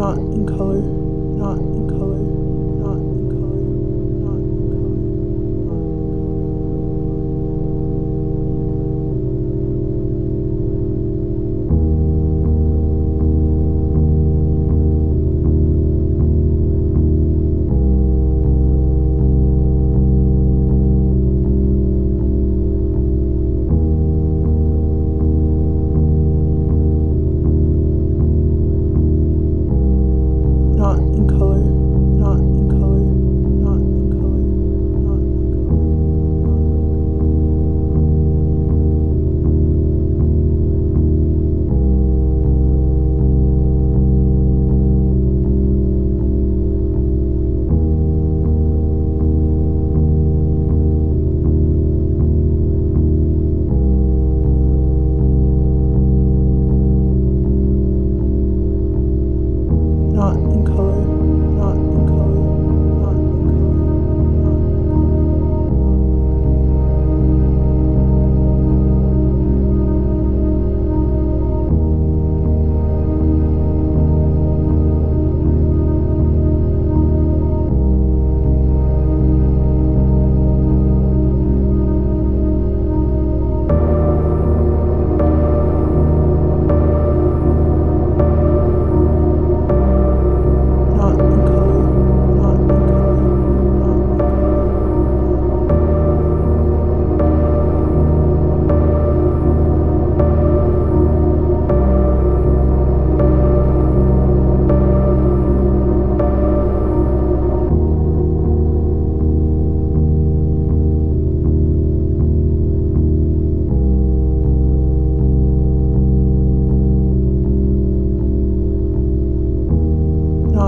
not in color, not in color.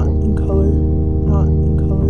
not in color, not in color.